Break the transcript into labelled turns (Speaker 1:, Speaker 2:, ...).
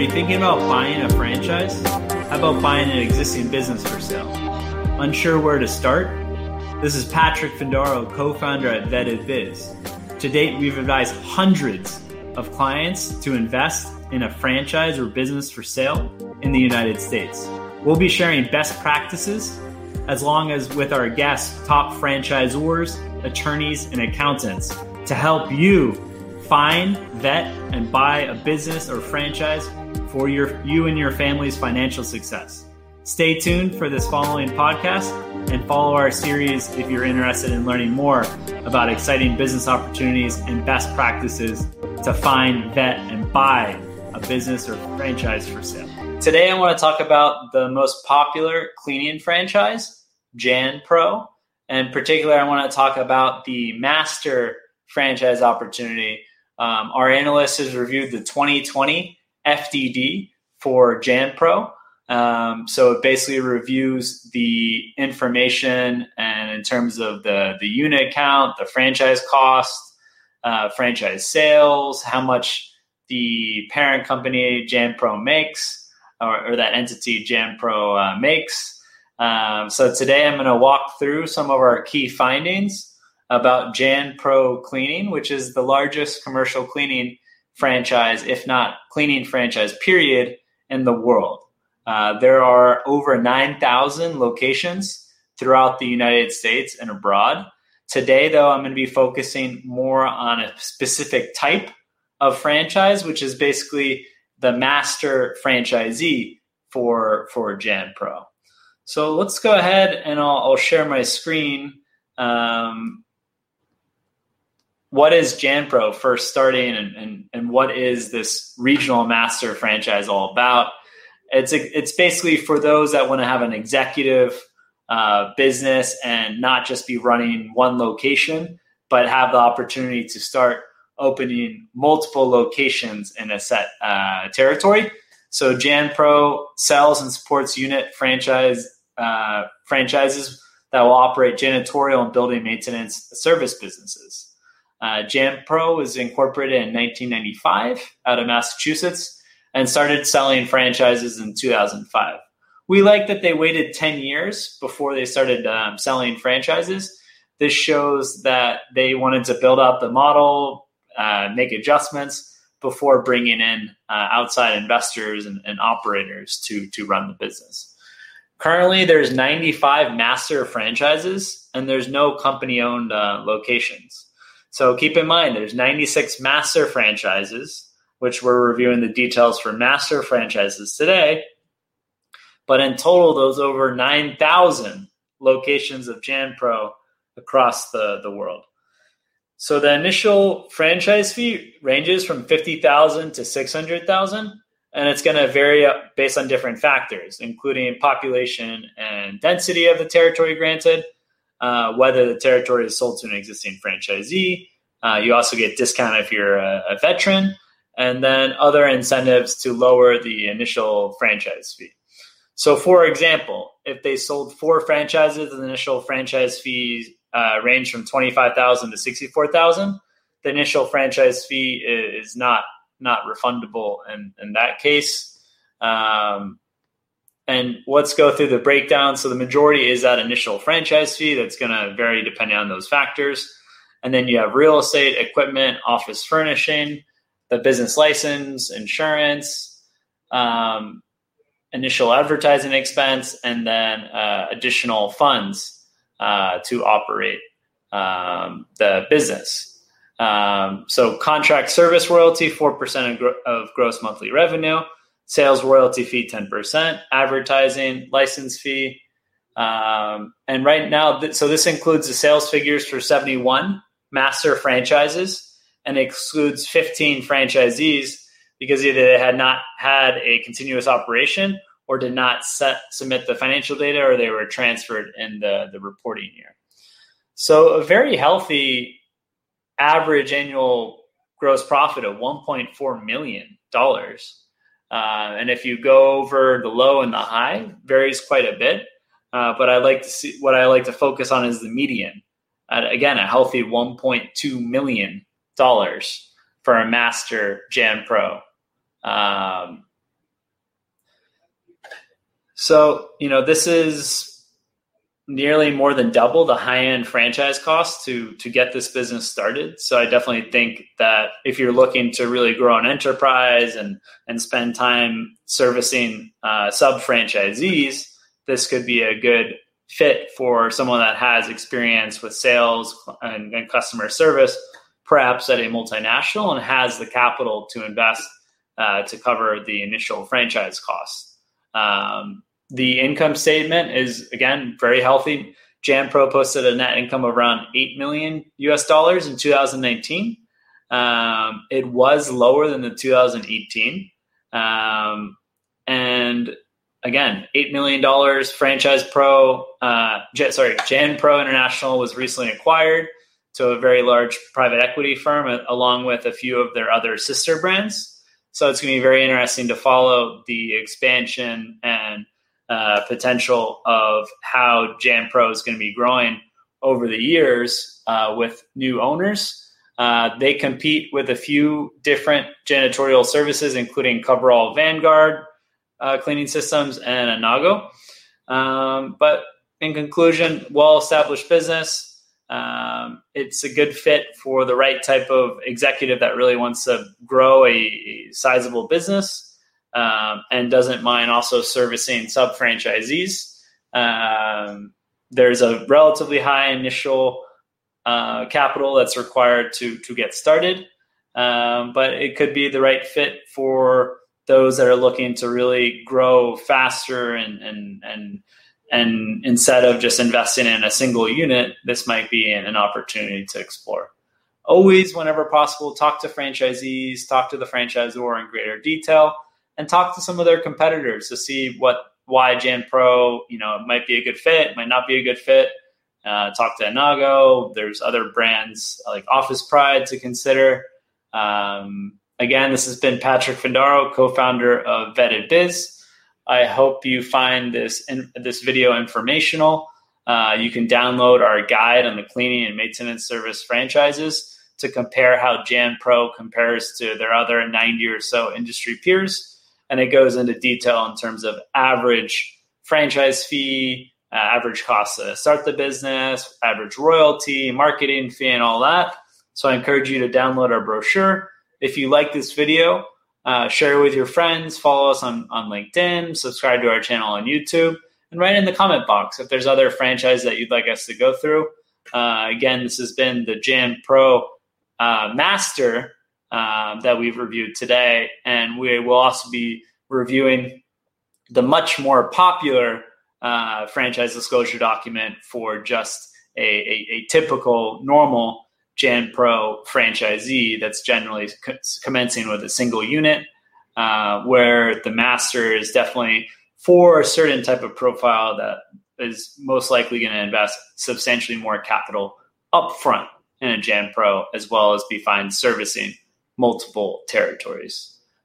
Speaker 1: Are you thinking about buying a franchise? How about buying an existing business for sale? Unsure where to start? This is Patrick Findaro, co founder at Vetted Biz. To date, we've advised hundreds of clients to invest in a franchise or business for sale in the United States. We'll be sharing best practices as long as with our guests, top franchisors, attorneys, and accountants to help you find, vet, and buy a business or franchise for your you and your family's financial success. Stay tuned for this following podcast and follow our series if you're interested in learning more about exciting business opportunities and best practices to find, vet, and buy a business or franchise for sale. Today, I want to talk about the most popular cleaning franchise, Jan Pro. In particular, I want to talk about the master franchise opportunity um, our analyst has reviewed the 2020 FDD for JanPro. Um, so it basically reviews the information and in terms of the, the unit count, the franchise cost, uh, franchise sales, how much the parent company JanPro makes, or, or that entity JanPro uh, makes. Um, so today I'm going to walk through some of our key findings about Jan Pro Cleaning, which is the largest commercial cleaning franchise, if not cleaning franchise, period, in the world. Uh, there are over 9,000 locations throughout the United States and abroad. Today, though, I'm going to be focusing more on a specific type of franchise, which is basically the master franchisee for for Jan Pro. So let's go ahead and I'll, I'll share my screen um, what is JanPro first starting and, and, and what is this regional master franchise all about? It's, a, it's basically for those that want to have an executive uh, business and not just be running one location, but have the opportunity to start opening multiple locations in a set uh, territory. So JanPro sells and supports unit franchise uh, franchises that will operate janitorial and building maintenance service businesses. Uh, JanPro was incorporated in 1995 out of Massachusetts and started selling franchises in 2005. We like that they waited 10 years before they started um, selling franchises. This shows that they wanted to build out the model, uh, make adjustments before bringing in uh, outside investors and, and operators to, to run the business. Currently, there's 95 master franchises, and there's no company-owned uh, locations. So keep in mind, there's 96 master franchises, which we're reviewing the details for master franchises today. But in total, those over 9,000 locations of JanPro across the, the world. So the initial franchise fee ranges from 50,000 to 600,000 and it's going to vary based on different factors including population and density of the territory granted uh, whether the territory is sold to an existing franchisee. Uh, you also get discount if you're a, a, veteran, and then other incentives to lower the initial franchise fee. So, for example, if they sold four franchises, the initial franchise fees uh, range from twenty five thousand to sixty four thousand. The initial franchise fee is not not refundable in, in that case. Um, and let's go through the breakdown. So the majority is that initial franchise fee that's going to vary depending on those factors. And then you have real estate, equipment, office furnishing, the business license, insurance, um, initial advertising expense, and then uh, additional funds uh, to operate um, the business. Um, so contract service royalty, 4% of, gro- of gross monthly revenue sales royalty fee 10%, advertising license fee. Um, and right now, th- so this includes the sales figures for 71 master franchises and excludes 15 franchisees because either they had not had a continuous operation or did not set, submit the financial data or they were transferred in the, the reporting year. So a very healthy average annual gross profit of $1.4 million uh, and if you go over the low and the high, varies quite a bit. Uh, but I like to see what I like to focus on is the median. At, again, a healthy 1.2 million dollars for a master Jan Pro. Um, so you know this is nearly more than double the high end franchise cost to to get this business started. So I definitely think that if you're looking to really grow an enterprise and and spend time servicing uh, sub franchisees, this could be a good fit for someone that has experience with sales and, and customer service, perhaps at a multinational, and has the capital to invest uh, to cover the initial franchise costs. Um, the income statement is again very healthy. JanPro posted a net income of around eight million US dollars in 2019. Um, it was lower than the 2018, um, and again, eight million dollars. Franchise Pro, uh, J- sorry, JanPro International was recently acquired to a very large private equity firm, along with a few of their other sister brands. So it's going to be very interesting to follow the expansion and uh, potential of how JanPro is going to be growing over the years uh, with new owners. Uh, they compete with a few different janitorial services, including Coverall Vanguard uh, cleaning systems and Anago. Um, but in conclusion, well established business. Um, it's a good fit for the right type of executive that really wants to grow a, a sizable business um, and doesn't mind also servicing sub franchisees. Um, there's a relatively high initial uh, capital that's required to to get started, um, but it could be the right fit for those that are looking to really grow faster and and and and instead of just investing in a single unit, this might be an, an opportunity to explore. Always, whenever possible, talk to franchisees, talk to the franchisor in greater detail and talk to some of their competitors to see what why JanPro, you know, might be a good fit, might not be a good fit. Uh, talk to Anago. There's other brands like Office Pride to consider. Um, again, this has been Patrick Findaro, co-founder of Vetted Biz. I hope you find this in, this video informational. Uh, you can download our guide on the cleaning and maintenance service franchises to compare how Jan Pro compares to their other 90 or so industry peers and it goes into detail in terms of average franchise fee, uh, average cost to start the business, average royalty, marketing fee, and all that. So I encourage you to download our brochure. If you like this video, uh, share it with your friends, follow us on, on LinkedIn, subscribe to our channel on YouTube, and write in the comment box if there's other franchise that you'd like us to go through. Uh, again, this has been the Jan Pro uh, Master um, that we've reviewed today. And we will also be reviewing the much more popular uh, franchise disclosure document for just a, a, a typical normal Jan Pro franchisee that's generally co- commencing with a single unit, uh, where the master is definitely for a certain type of profile that is most likely going to invest substantially more capital upfront in a Jan Pro as well as be fine servicing multiple territories.